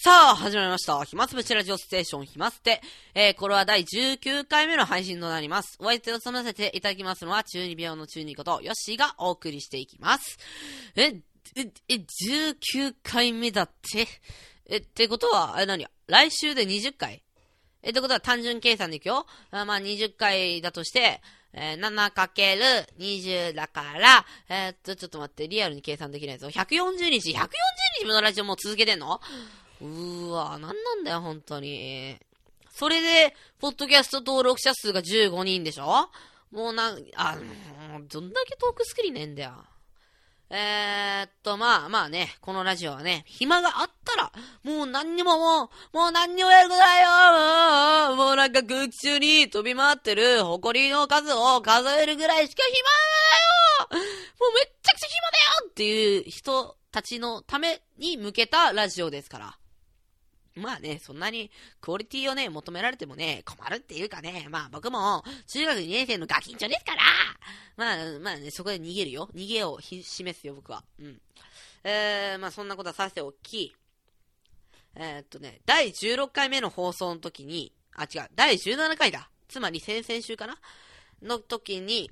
さあ、始まりました。暇つぶしラジオステーション暇捨て。えー、これは第19回目の配信となります。お相手を務めさせていただきますのは、中二病の中二こと、ヨッシーがお送りしていきます。え、え、え、19回目だって？え、ってことは、え、何？来週で20回？え、ってことは単純計算でいくよ。あまあ、20回だとして、えー、7×20 だから、えー、っと、ちょっと待って、リアルに計算できないぞ。140日 !140 日ものラジオもう続けてんの？うーわ、なんなんだよ、本当に。それで、ポッドキャスト登録者数が15人でしょ？もうな、あ、もう、どんだけトークスクリーンねえんだよ。えー、っと、まあまあね、このラジオはね、暇があったら、もう何にももう、もう何にもやることないよもうなんか空気中に飛び回ってる埃の数を数えるぐらいしか暇がないよもうめっちゃくちゃ暇だよっていう人たちのために向けたラジオですから。まあね、そんなにクオリティをね、求められてもね、困るっていうかね、まあ僕も中学2年生のガキンチョですから、まあ、まあね、そこで逃げるよ。逃げを示すよ、僕は。うん。えー、まあそんなことはさせておき、えー、っとね、第16回目の放送の時に、あ、違う、第17回だ。つまり先々週かな？の時に、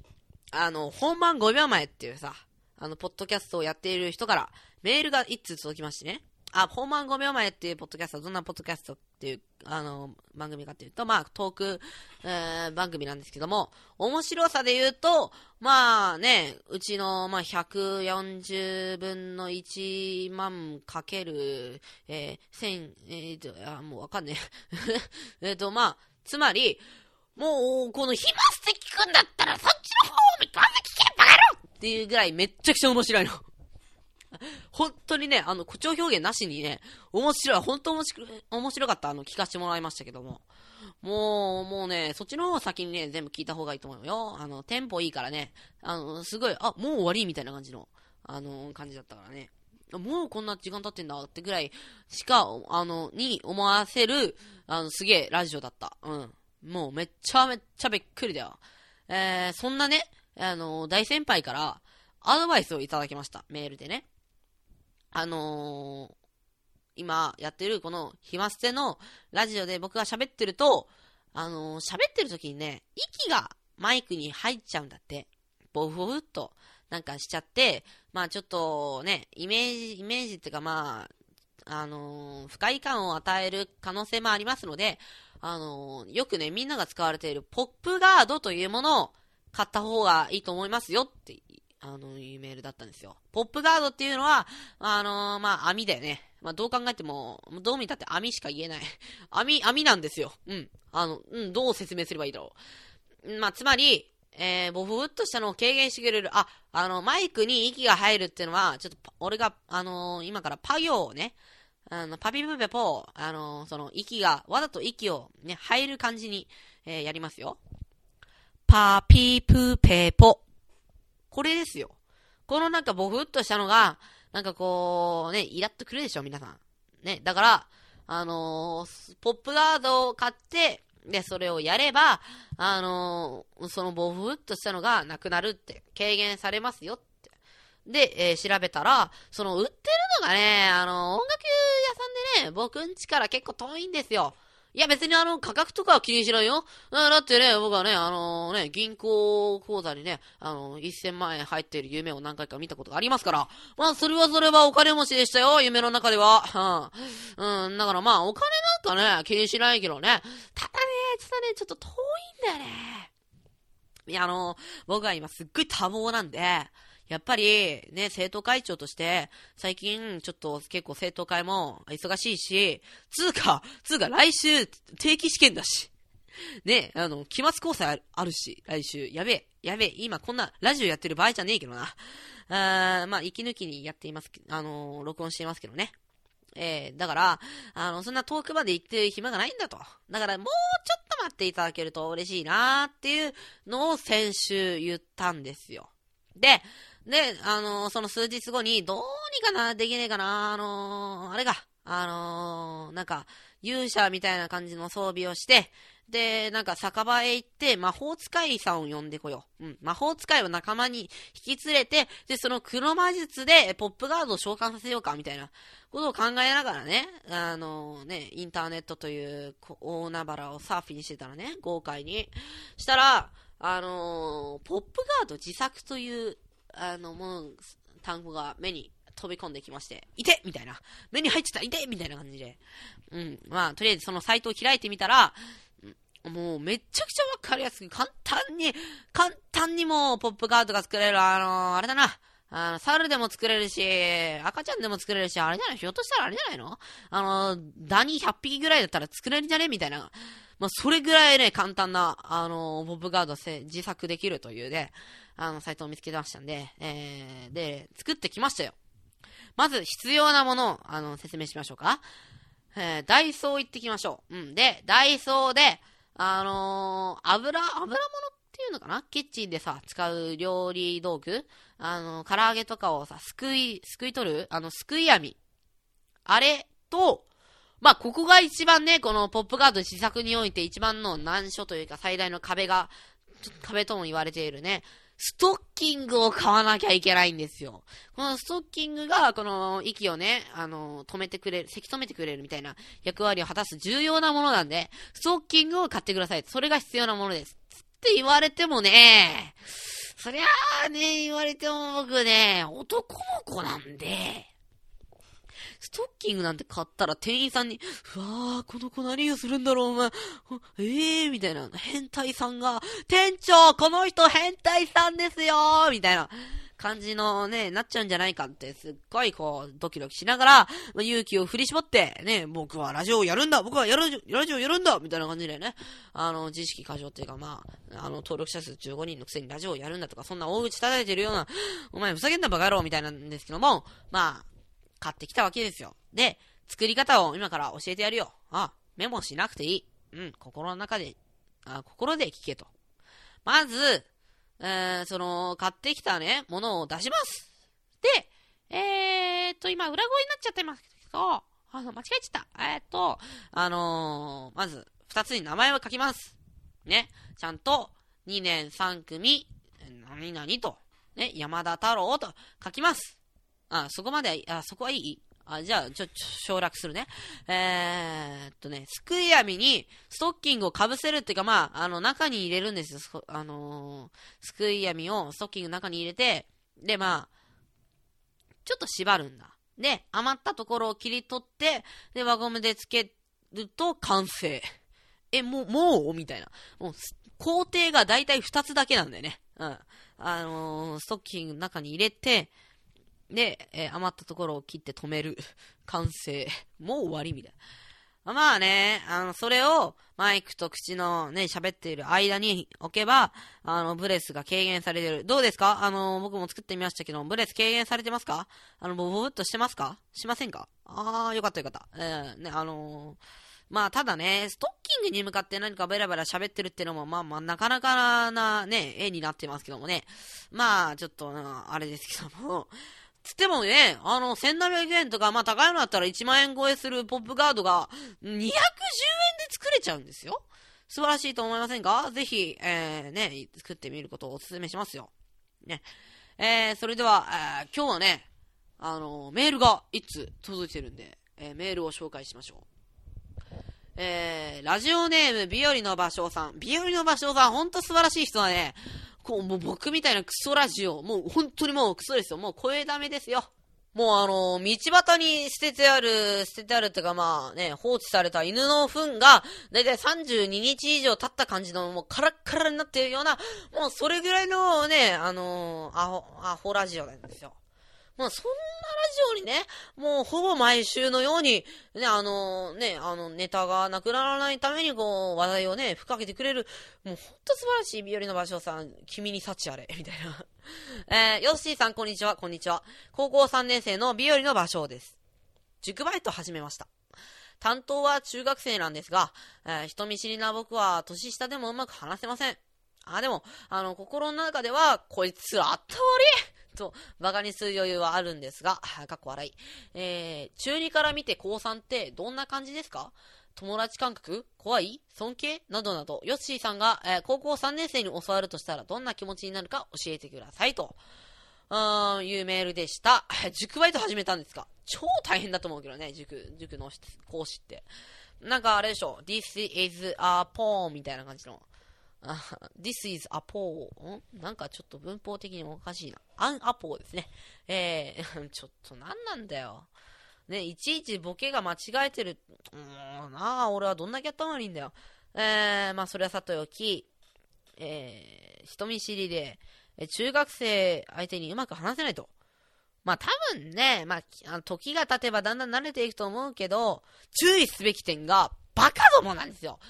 あの、本番5秒前っていうさ、あの、ポッドキャストをやっている人からメールが一通届きましてね。あ、本番5秒前っていうポッドキャストはどんなポッドキャストっていう、あの、番組かっていうと、まあ、トーク、えー、番組なんですけども、面白さで言うと、まあね、うちの、まあ、140分の1万かける、えー、1000、えーと、あ、もうわかんねえ。えっと、まあ、つまり、もう、この暇捨て聞くんだったら、そっちの方をまず聞けバカ野郎っていうぐらいめっちゃくちゃ面白いの。本当にね、あの、誇張表現なしにね、面白い、本当面白、かった、あの、聞かせてもらいましたけども。もう、もうね、そっちの方先にね、全部聞いた方がいいと思うよ。あの、テンポいいからね、あの、すごい、あ、もう終わりみたいな感じの、あの、感じだったからね。もうこんな時間経ってんだってぐらいしか、あの、に思わせる、あの、すげえラジオだった。うん。もうめっちゃめっちゃびっくりだよ。えー、そんなね、あの、大先輩からアドバイスをいただきました。メールでね。あのー、今やってるこの暇捨てのラジオで僕が喋ってると、あのー、喋ってる時にね、息がマイクに入っちゃうんだって。ボフボフっとなんかしちゃって、まあちょっとね、イメージ、イメージっていうかまあ、あのー、不快感を与える可能性もありますので、あのー、よくね、みんなが使われているポップガードというものを買った方がいいと思いますよってあの、いうメールだったんですよ。ポップガードっていうのは、あのー、まあ、網だよね。まあ、どう考えても、どう見たって網しか言えない。網、網なんですよ。うん。あの、うん、どう説明すればいいだろう。まあ、つまり、えー、ボフっとしたのを軽減してくれる。あ、あの、マイクに息が入るっていうのは、ちょっと、俺が、あのー、今からパ行をね、あの、パピプペポあのー、その、息が、わざと息をね、入る感じに、えー、やりますよ。パピプペポ。これですよ。このなんかボフっとしたのが、なんかこう、ね、イラッとくるでしょ、皆さん。ね、だから、あのー、ポップガードを買って、で、それをやれば、あのー、そのボフっとしたのがなくなるって、軽減されますよって。で、えー、調べたら、その売ってるのがね、あの音楽屋さんでね、僕ん家から結構遠いんですよ。いや別にあの価格とかは気にしないよ。だってね、僕はね、あのね、銀行口座にね、あの、1000万円入っている夢を何回か見たことがありますから、まあそれはそれはお金持ちでしたよ、夢の中では。うん。うん、だからまあお金なんかね、気にしないけどね。ただね、ちょっとね、ちょっと遠いんだよね。いや、あの、僕は今すっごい多忙なんで、やっぱり、ね、生徒会長として、最近、ちょっと結構生徒会も忙しいし、つうか、つうか来週、定期試験だし。ね、あの、期末交際あるし、来週。やべえ、やべえ、今こんなラジオやってる場合じゃねえけどな。あまあ、息抜きにやっています、あの、録音していますけどね。えー、だから、あの、そんな遠くまで行ってる暇がないんだと。だから、もうちょっと待っていただけると嬉しいなーっていうのを先週言ったんですよ。で、で、あのー、その数日後に、どうにかな、できねえかな、あのー、あれが、あのー、なんか、勇者みたいな感じの装備をして、で、なんか酒場へ行って、魔法使いさんを呼んでこよう。うん。魔法使いを仲間に引き連れて、で、その黒魔術でポップガードを召喚させようか、みたいなことを考えながらね、あのね、インターネットという大海原をサーフィンしてたらね、豪快に。したら、あのポップガード自作という、あの、もう、単語が目に飛び込んできまして、いてみたいな。目に入ってたいてみたいな感じで。うん。まあ、とりあえずそのサイトを開いてみたら、もうめちゃくちゃわかりやすく、簡単に、簡単にもうポップガードが作れる、あのー、あれだな。あの、猿でも作れるし、赤ちゃんでも作れるし、あれじゃない？ひょっとしたらあれじゃないの？あの、ダニ100匹ぐらいだったら作れるんじゃね？みたいな。まあ、それぐらいね、簡単な、あの、ポップガードせ自作できるというね、あの、サイトを見つけてましたんで、えー、で、作ってきましたよ。まず、必要なものを、あの、説明しましょうか。えー、ダイソー行ってきましょう。うん。で、ダイソーで、あのー、油、油物っていうのかな？キッチンでさ、使う料理道具？あの、唐揚げとかをさ、すくい、すくい取る？あの、すくい網。あれと、まあ、ここが一番ね、このポップガード試作において一番の難所というか最大の壁が、壁とも言われているね、ストッキングを買わなきゃいけないんですよ。このストッキングが、この息をね、あの、止めてくれる、せき止めてくれるみたいな役割を果たす重要なものなんで、ストッキングを買ってください。それが必要なものです。って言われてもね、そりゃあね、言われても僕ね、男の子なんで、ストッキングなんて買ったら店員さんに、うわー、この子何をするんだろう、お前。ええー、みたいな。変態さんが、店長、この人変態さんですよーみたいな。感じのね、なっちゃうんじゃないかって、すっごいこう、ドキドキしながら、ま勇気を振り絞って、ね、僕はラジオをやるんだ僕はやる、ラジオやるんだみたいな感じでね、あの、自意識過剰っていうか、まあ、あの、登録者数15人のくせにラジオをやるんだとか、そんな大口叩いてるような、お前ふざけんなバカ野郎みたいなんですけども、まあ、買ってきたわけですよ。で、作り方を今から教えてやるよ。あ、メモしなくていい。うん、心の中で、あ心で聞けと。まず、えー、その、買ってきたね、ものを出します。で、えー、っと、今、裏声になっちゃってますけど、あの、間違えちゃった。えー、っと、あのー、まず、二つに名前を書きます。ね。ちゃんと、2年3組、何々と、ね、山田太郎と書きます。あ、そこまで、あ、そこはいい？あ、じゃあ、ちょ、ちょ、省略するね。えー、っとね、すくい網にストッキングを被せるっていうか、まあ、あの、中に入れるんですよ。あのー、すくい網をストッキングの中に入れて、で、まあ、ちょっと縛るんだ。で、余ったところを切り取って、で、輪ゴムでつけると完成。え、もう、もう？みたいな。もう、工程がだいたい2つだけなんだよね。うん。あのー、ストッキングの中に入れて、で、えー、余ったところを切って止める。完成。もう終わりみたいな。まあね、あの、それをマイクと口のね、喋っている間に置けば、あの、ブレスが軽減されてる。どうですか？あの、僕も作ってみましたけど、ブレス軽減されてますか？あの、ボボブっとしてますか？しませんか？あー、よかったよかった。えー、ね、あのー、まあ、ただね、ストッキングに向かって何かベラベラ喋ってるってのも、まあまあ、なかなかなね、絵になってますけどもね。まあ、ちょっと、あれですけども、つってもね、あの、1700円とか、まあ高いのだったら1万円超えするポップガードが210円で作れちゃうんですよ。素晴らしいと思いませんか？ぜひ、えー、ね、作ってみることをお勧めしますよ。ね。えー、それでは、えー、今日はね、あの、メールがいつ届いてるんで、えー、メールを紹介しましょう。えー、ラジオネーム、ビオリの芭蕉さん。ビオリの芭蕉さん、ほんと素晴らしい人だね。こう、もう僕みたいなクソラジオ、もう本当にもうクソですよ。もう声ダメですよ。もうあの、道端に捨ててある、捨ててあるってかまあね、放置された犬の糞が、だいたい32日以上経った感じの、もうカラッカラになってるような、もうそれぐらいのね、あのー、アホ、アホラジオなんですよ。まあ、そんなラジオにね、もうほぼ毎週のように、ね、あの、ね、あの、ネタがなくならないために、こう、話題をね、ふっかけてくれる、もうほんと素晴らしい日和の場所さん、君に幸あれ、みたいな。えー、ヨッシーさん、こんにちは、こんにちは。高校3年生の日和の場所です。塾バイト始めました。担当は中学生なんですが、えー、人見知りな僕は年下でもうまく話せません。あ、でも、あの、心の中では、こいつあったわりと、馬鹿にする余裕はあるんですが、かっこ笑い。えー、中2から見て高3ってどんな感じですか？友達感覚？怖い？尊敬？などなど、ヨッシーさんが、えー、高校3年生に教わるとしたらどんな気持ちになるか教えてくださいと。うーん、いうメールでした。塾バイト始めたんですか？超大変だと思うけどね、塾、塾の講師って。なんかあれでしょ、This is a poem みたいな感じの。This is a poem. ん？なんかちょっと文法的におかしいな。アンアポーですね。えー、ちょっと何なんだよ。ね、いちいちボケが間違えてる。うーん、なあ、俺はどんだけ頭悪いんだよ。えー、まあそれはさておき、えー、人見知りで、中学生相手にうまく話せないと。まあ多分ね、まあ、時が経てばだんだん慣れていくと思うけど、注意すべき点が、バカどもなんですよ。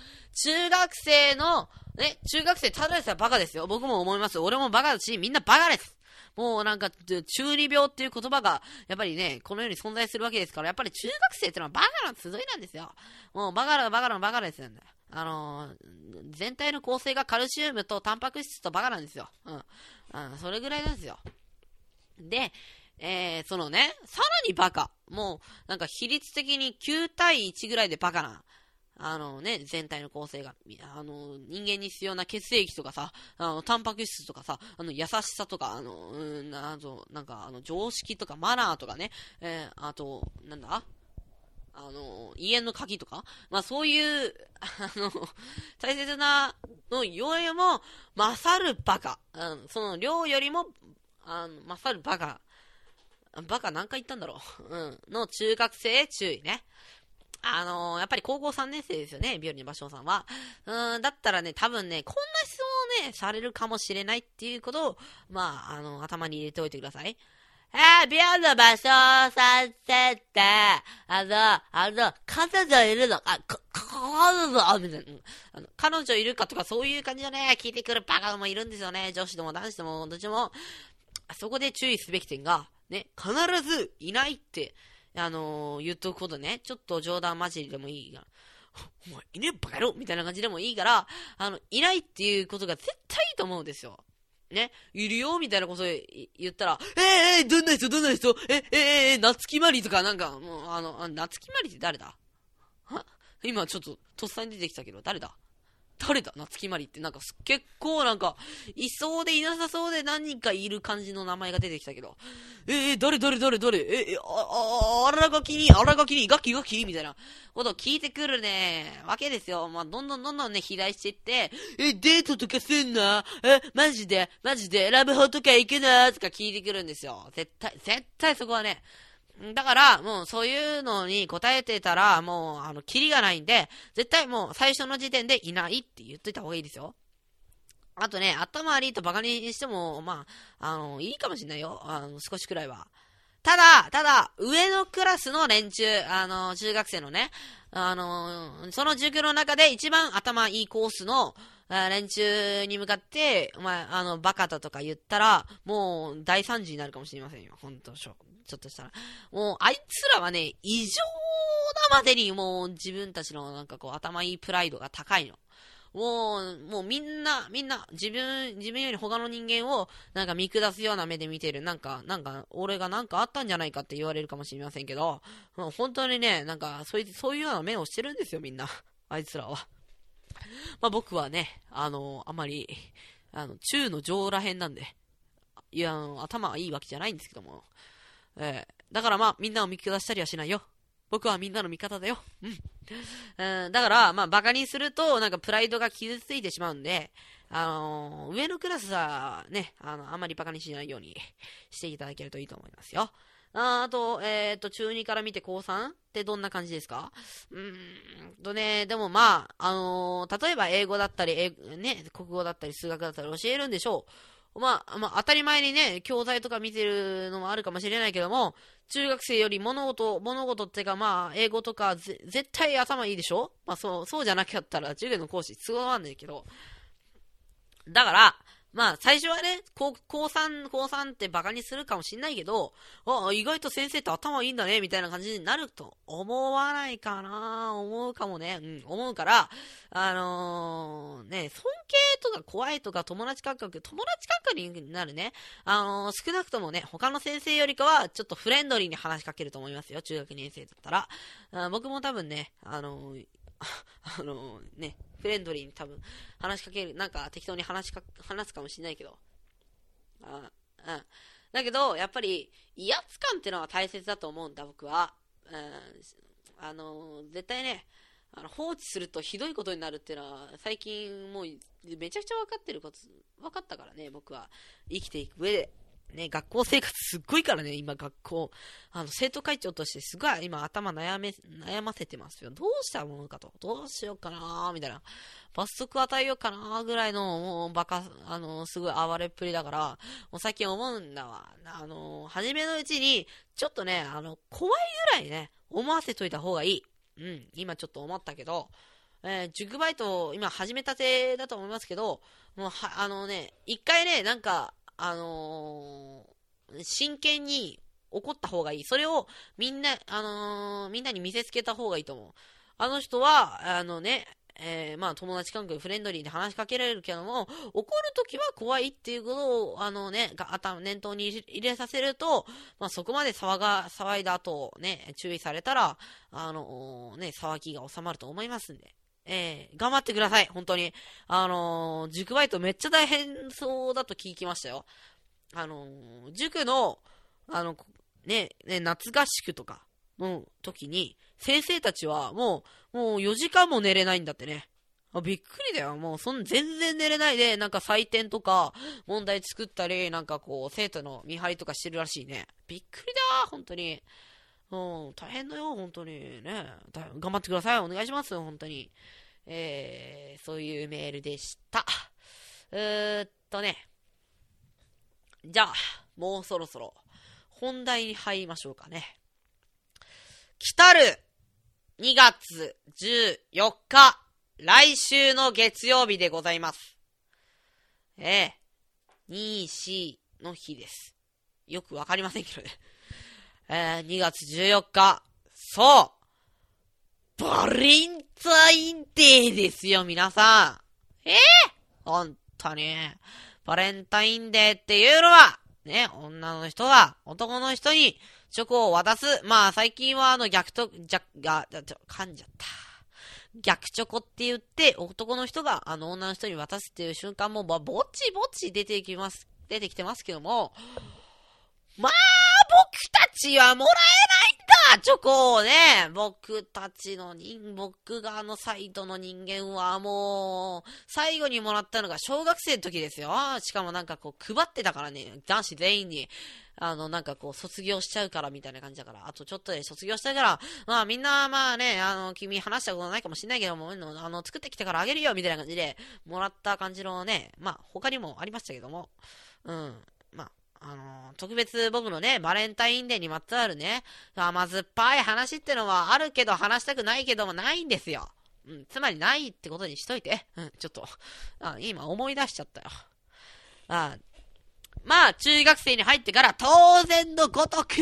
中学生の、ね、中学生ただでさえバカですよ。僕も思います。俺もバカだし、みんなバカです。もうなんか、中二病っていう言葉が、やっぱりね、この世に存在するわけですから、やっぱり中学生ってのはバカの集いなんですよ。もうバカなバカなバカですよね。あのー、全体の構成がカルシウムとタンパク質とバカなんですよ。うん。うん、それぐらいなんですよ。で、えー、そのね、さらにバカ。もう、なんか比率的に9対1ぐらいでバカな。あのね、全体の構成が、あの、人間に必要な血液とかさ、あの、タンパク質とかさ、あの、優しさとか、あの、うん、あと、なんか、あの、常識とかマナーとかね、えー、あと、なんだ？あの、家の鍵とか？まあそういう、あの、大切なのよりも、勝るバカ。うん、その量よりも、あの、勝るバカ。バカ何回言ったんだろう？うん。の中学生注意ね。あのー、やっぱり高校3年生ですよね、ビオリの芭蕉さんは。うん、だったらね、多分ね、こんな質問をね、されるかもしれないっていうことを、まあ、あの、頭に入れておいてください。えー、ビオの芭蕉さんってって、あの、あの、彼女いるの？あ、か、彼女、あ、みたいな、あの、彼女いるかとかそういう感じのね、聞いてくるバカもいるんですよね。女子でも男子でも、どっちも。そこで注意すべき点が、ね、必ずいないって、あのー、言っとくことね、ちょっと冗談交じりでもいいが、お前、いねバカ野郎！みたいな感じでもいいから、あの、いないっていうことが絶対いいと思うんですよ。ね、いるよ！みたいなこと言ったら、えー、えー、どんな人？どんな人？え、えー、えー、夏木まりとかなんか、もう、あの、夏木まりって誰だ？は？今ちょっと、とっさに出てきたけど、誰だ？誰だ夏木まりってなんか結構なんか、いそうでいなさそうで何人かいる感じの名前が出てきたけど、えー、誰誰誰誰え、え、あ、あ、あらがきに、あらがきに、ガキガキみたいな。ことを聞いてくるね、わけですよ。まあ、どんどんどんどんね、肥大していって、え、デートとかすんの？え、マジでマジで。ラブホとか行くの？とか聞いてくるんですよ。絶対、絶対そこはね、だから、もうそういうのに答えてたら、もう、あの、キリがないんで、絶対もう最初の時点でいないって言っといた方がいいですよ。あとね、頭悪いとバカにしても、まあ、あの、いいかもしんないよ。あの、少しくらいは。ただ、ただ、上のクラスの連中、あの、中学生のね、あの、その塾の中で一番頭いいコースの、連中に向かって、お前、あの、バカだとか言ったら、もう大惨事になるかもしれませんよ。本当ちょっとしたら。もう、あいつらはね、異常なまでにもう自分たちのなんかこう頭いいプライドが高いの。もう、もうみんな、みんな、自分、自分より他の人間を、なんか見下すような目で見てる。なんか、なんか、俺がなんかあったんじゃないかって言われるかもしれませんけど、もう本当にね、なんか、そういう、そういうような目をしてるんですよ、みんな。あいつらは。まあ僕はね、あの、あまり、あの、中の上らへんなんで、いや、あの、頭はいいわけじゃないんですけども、えー、だからまあ、みんなを見下したりはしないよ。僕はみんなの味方だよ。うん。だから、まあ、バカにすると、なんかプライドが傷ついてしまうんで、あのー、上のクラスはね、あの、あんまりバカにしないようにしていただけるといいと思いますよ。ああと、えっ、と、中2から見て高 3? ってどんな感じですか？うーんとね、でもまあ、あのー、例えば英語だったり、えね、国語だったり、数学だったり教えるんでしょう。まあ、まあ、当たり前にね、教材とか見てるのもあるかもしれないけども、中学生より物事、物事っていうかまあ、英語とか絶対頭いいでしょ？まあそう、そうじゃなかったら授業の講師都合なんだけど。だから、まあ、最初はね、高、高3、高3ってバカにするかもしんないけど、あ、意外と先生って頭いいんだね、みたいな感じになると思わないかな思うかもね。うん、思うから、あのー、ね、尊敬とか怖いとか友達感覚、友達感覚になるね。あのー、少なくともね、他の先生よりかは、ちょっとフレンドリーに話しかけると思いますよ、中学2年生だったら。僕も多分ね、あのー、あのね、フレンドリーに多分話しかける、なんか適当に話しか、話すかもしれないけど、あ、うん。だけど、やっぱり、威圧感っていうのは大切だと思うんだ、僕は。うん、あの、絶対ね、あの放置するとひどいことになるっていうのは、最近もうめちゃくちゃ分かってること、分かったからね、僕は。生きていく上で。ね、学校生活すっごいからね、今学校。あの、生徒会長としてすごい今頭悩め、悩ませてますよ。どうしたものかと。どうしようかなみたいな。罰則与えようかなぐらいの、もうバカ、あの、すごい暴れっぷりだから、もう最近思うんだわ。あの、初めのうちに、ちょっとね、あの、怖いぐらいね、思わせといた方がいい。うん、今ちょっと思ったけど、えー、塾バイト、今始めたてだと思いますけど、もうは、あのね、一回ね、なんか、あのー、真剣に怒った方がいい。それをみんな、あのー、みんなに見せつけた方がいいと思う。あの人は、あのね、えー、まあ友達関係フレンドリーで話しかけられるけども、怒るときは怖いっていうことを、あのね、が頭、念頭に入れさせると、まあそこまで騒が、騒いだ後ね、注意されたら、あのー、ね、騒ぎが収まると思いますんで。えー、頑張ってください、本当に。あのー、塾バイトめっちゃ大変そうだと聞きましたよ。あのー、塾の、あの、ね、ね、夏合宿とかの時に、先生たちはもう、もう4時間も寝れないんだってね。あびっくりだよ。もう、そん、全然寝れないで、なんか採点とか、問題作ったり、なんかこう、生徒の見張りとかしてるらしいね。びっくりだ本当に。うん、大変だよ、本当に。ね。頑張ってください。お願いしますよ、本当に。えー、そういうメールでした。うーっとね。じゃあ、もうそろそろ、本題に入りましょうかね。来たる2月14日、来週の月曜日でございます。ええ2、4の日です。よくわかりませんけどね。えー、2月14日、そうバレンタインデーですよ、皆さん。えー、ほんとに。バレンタインデーっていうのは、ね、女の人が男の人にチョコを渡す。まあ、最近はあの逆と、じゃ、が、噛んじゃった。逆チョコって言って、男の人があの女の人に渡すっていう瞬間も、まあ、ぼちぼち出てきます、出てきてますけども、まあ、僕たちはもらえないんだチョコをね僕たちの人、僕側のサイドの人間はもう、最後にもらったのが小学生の時ですよ。しかもなんかこう配ってたからね、男子全員に。あの、なんかこう、卒業しちゃうからみたいな感じだから、あとちょっとで卒業したから、まあみんな、まあね、あの、君話したことないかもしんないけども、あの、作ってきてからあげるよみたいな感じで、もらった感じのね、まあ他にもありましたけども、うん。あの特別僕のね、バレンタインデーにまつわるね、甘酸っぱい話ってのはあるけど話したくないけどもないんですよ。うん、つまりないってことにしといて。うん、ちょっと、あ今思い出しちゃったよ。あまあ、中学生に入ってから当然のごとく、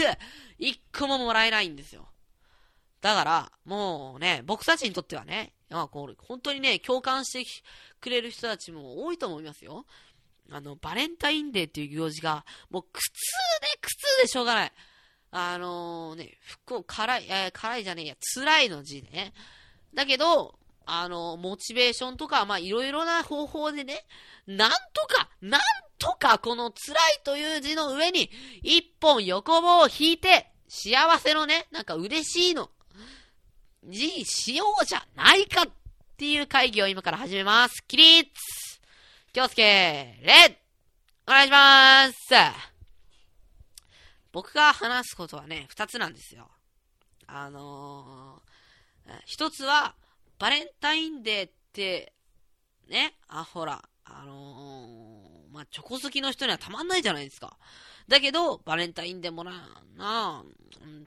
一個ももらえないんですよ。だから、もうね、僕たちにとってはね、まあ、こう、本当にね、共感してくれる人たちも多いと思いますよ。あの、バレンタインデーっていう行事が、もう苦痛で苦痛でしょうがない。あのー、ね、不幸、辛い、えー、辛いじゃねえや、辛いの字ね。だけど、あのー、モチベーションとか、まあ、いろいろな方法でね、なんとか、なんとか、この辛いという字の上に、一本横棒を引いて、幸せのね、なんか嬉しいの、字にしようじゃないかっていう会議を今から始めます。起立京介、レッお願いします僕が話すことはね、二つなんですよ。あのー、一つは、バレンタインデーって、ね、あ、ほら、あのー、まあ、チョコ好きの人にはたまんないじゃないですか。だけど、バレンタインデーもらうな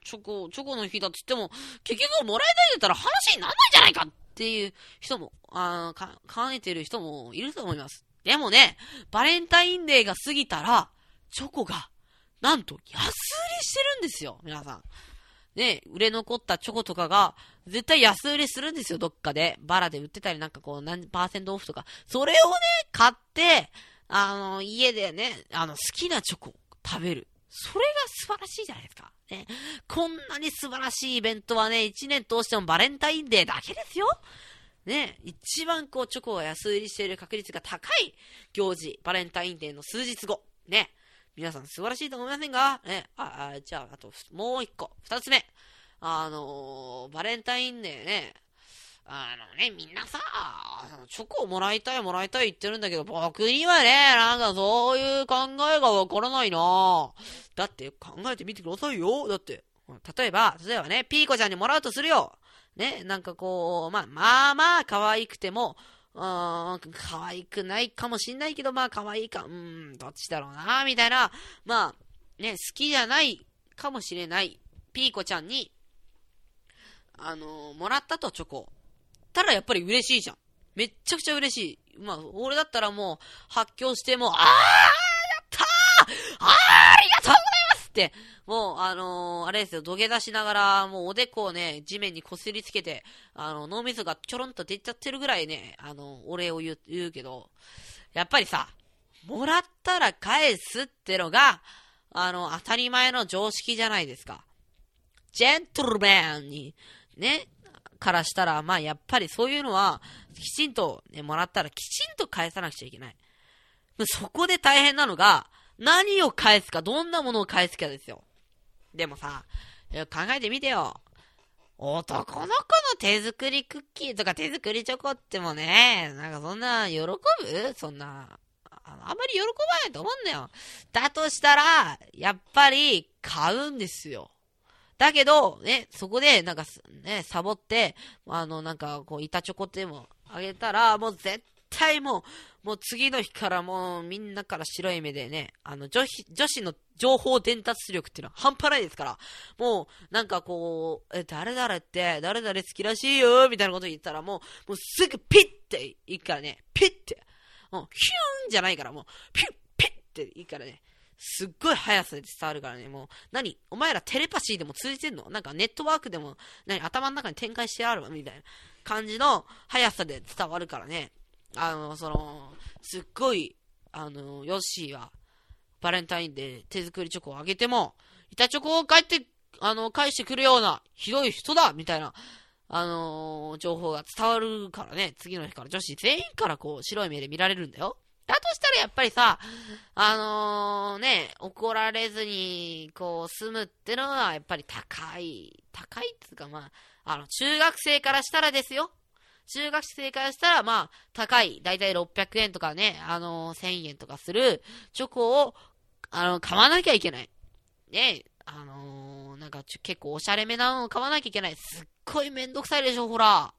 チョコ、チョコの日だっつっても、結局もらえないんだったら話にならないじゃないかっていう人も、あか、考えてる人もいると思います。でもね、バレンタインデーが過ぎたら、チョコが、なんと安売りしてるんですよ、皆さん。ね、売れ残ったチョコとかが、絶対安売りするんですよ、どっかで。バラで売ってたりなんかこう、何パーセントオフとか。それをね、買って、あの、家でね、あの、好きなチョコ食べる。それが素晴らしいじゃないですか。ね。こんなに素晴らしいイベントはね、一年通してもバレンタインデーだけですよ。ね、一番こう、チョコが安売りしている確率が高い行事、バレンタインデーの数日後、ね。皆さん素晴らしいと思いませんか？ね。あ、あじゃあ、あと、もう一個。二つ目。あのー、バレンタインデーね。あのね、みんなさ、チョコをもらいたいもらいたい言ってるんだけど、僕にはね、なんかそういう考えがわからないなだって考えてみてくださいよ。だって、例えば、例えばね、ピーコちゃんにもらうとするよ。ね、なんかこう、まあ、まあまあ可愛くても、うん、可愛くないかもしんないけど、まあ可愛いか、うん、どっちだろうな、みたいな、まあ、ね、好きじゃないかもしれないピーコちゃんに、あのー、もらったとチョコ。たらやっぱり嬉しいじゃん。めっちゃくちゃ嬉しい。まあ、俺だったらもう、発狂しても、あーやったーあーありがとうございますって、もう、あのー、あれですよ、土下座しながら、もうおでこをね、地面にこすりつけて、あの、脳みそがちょろんと出ちゃってるぐらいね、あの、お礼を言う、言うけど、やっぱりさ、もらったら返すってのが、あの、当たり前の常識じゃないですか。ジェントルマンに、ね、からしたら、まあやっぱりそういうのは、きちんと、ね、もらったらきちんと返さなくちゃいけない。そこで大変なのが、何を返すか、どんなものを返すかですよ。でもさ、考えてみてよ。男の子の手作りクッキーとか手作りチョコってもね、なんかそんな喜ぶ？そんな、ああんまり喜ばないと思うんだよ。だとしたら、やっぱり買うんですよ。だけど、ね、そこで、なんか、ね、サボって、あの、なんか、こう、板チョコってもあげたら、もう絶対もう、もう次の日からもうみんなから白い目でね、あの女子、女子の情報伝達力っていうのは半端ないですから、もうなんかこう、え、誰々って、誰々好きらしいよ、みたいなこと言ったらもう、もうすぐピッていくからね、ピッて、もうヒューンじゃないからもう、ピュッピッっていいからね、すっごい速さで伝わるからね、もう、何お前らテレパシーでも通じてんの？なんかネットワークでも、何頭の中に展開してあるわみたいな感じの速さで伝わるからね。あの、その、すっごい、あの、ヨッシーは、バレンタインで手作りチョコをあげても、板チョコを返って、あの、返してくるような、ひどい人だみたいな、あのー、情報が伝わるからね、次の日から女子全員からこう、白い目で見られるんだよ。だとしたらやっぱりさ、あのー、ね、怒られずに、こう、住むってのは、やっぱり高い、高いっていうかまあ、あの、中学生からしたらですよ。中学生からしたら、まあ、高い、だいたい600円とかね、あのー、1000円とかするチョコを、あの、買わなきゃいけない。ね、あのー、なんか結構おしゃれめなのを買わなきゃいけない。すっごいめんどくさいでしょ、ほら。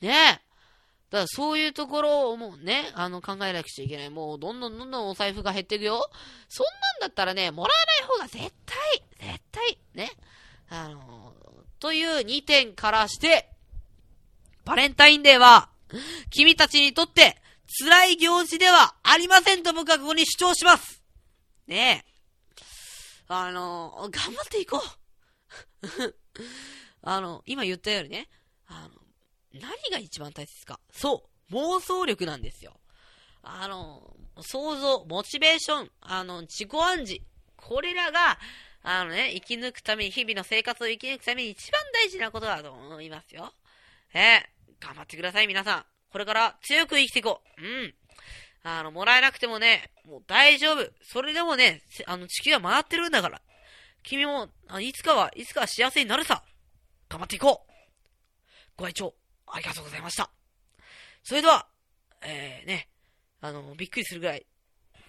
ねだからそういうところをもうね、あの考えなくちゃいけない。もうどんどんどんどんお財布が減っていくよ。そんなんだったらね、もらわない方が絶対、絶対、ね。あのという2点からして、バレンタインデーは、君たちにとって辛い行事ではありませんと僕はここに主張します。ねえ。あの頑張っていこう。あの、今言ったようにね、あの、何が一番大切か。そう、妄想力なんですよ。あの、想像、モチベーション、あの、自己暗示。これらが、あのね、生き抜くために、日々の生活を生き抜くために一番大事なことだと思いますよ。えー、頑張ってください、皆さん。これから強く生きていこう。うん。あの、もらえなくてもね、もう大丈夫。それでもね、あの、地球は回ってるんだから。君も、あいつかは、いつかは幸せになるさ。頑張っていこう。ご愛聴ありがとうございました。それでは、えー、ね、あの、びっくりするぐらい、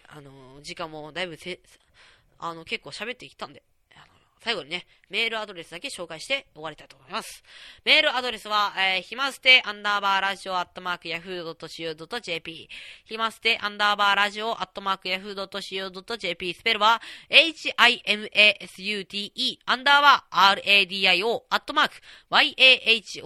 あの、時間もだいぶせ、あの、結構喋ってきたんで、最後にね、メールアドレスだけ紹介して終わりたいと思います。メールアドレスは、えー、ひまステアンダーバーラジオアットマークヤフー .co.jp ひまステアンダーバーラジオアットマークヤフー .co.jp スペルは h-i-m-a-s-u-t-e アンダーバー r-a-d-i-o アットマーク y-a-h-o-o.co.jp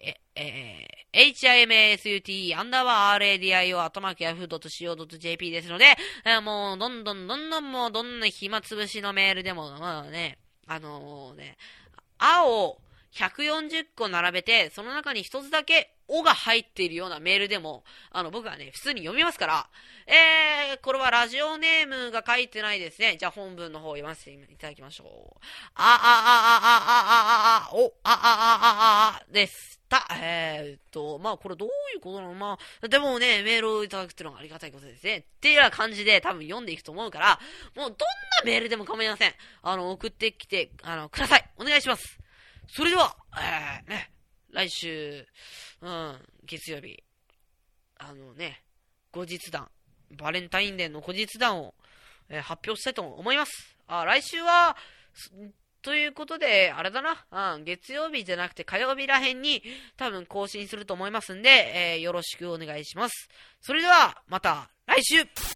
え、えー、himasut アンダーバー radio アトマークヤフー .co.jp ですので、えー、もう、どんどんどんどんもう、どんな暇つぶしのメールでも、まあね、あのー、ね、青140個並べて、その中に一つだけ、おが入っているようなメールでも、あの、僕はね、普通に読みますから、えー、これはラジオネームが書いてないですね。じゃあ本文の方読ませていただきましょう。あ、あ、あ、あ、あ、あ、あ、あ、お、あ、あ、あ、あ、あ、です。た。えー、っと、まあ、これどういうことなの？まあ、でもね、メールをいただくっていうのがありがたいことですね。っていうような感じで多分読んでいくと思うから、もうどんなメールでも構いません。あの、送ってきて、あの、ください。お願いします。それでは、えー、ね、来週、うん、月曜日、あのね、後日談、バレンタインデーの後日談を、えー発表したいと思います。あ、来週は、ということで、あれだな、うん、月曜日じゃなくて火曜日らへんに多分更新すると思いますんで、えーよろしくお願いします。それでは、また来週。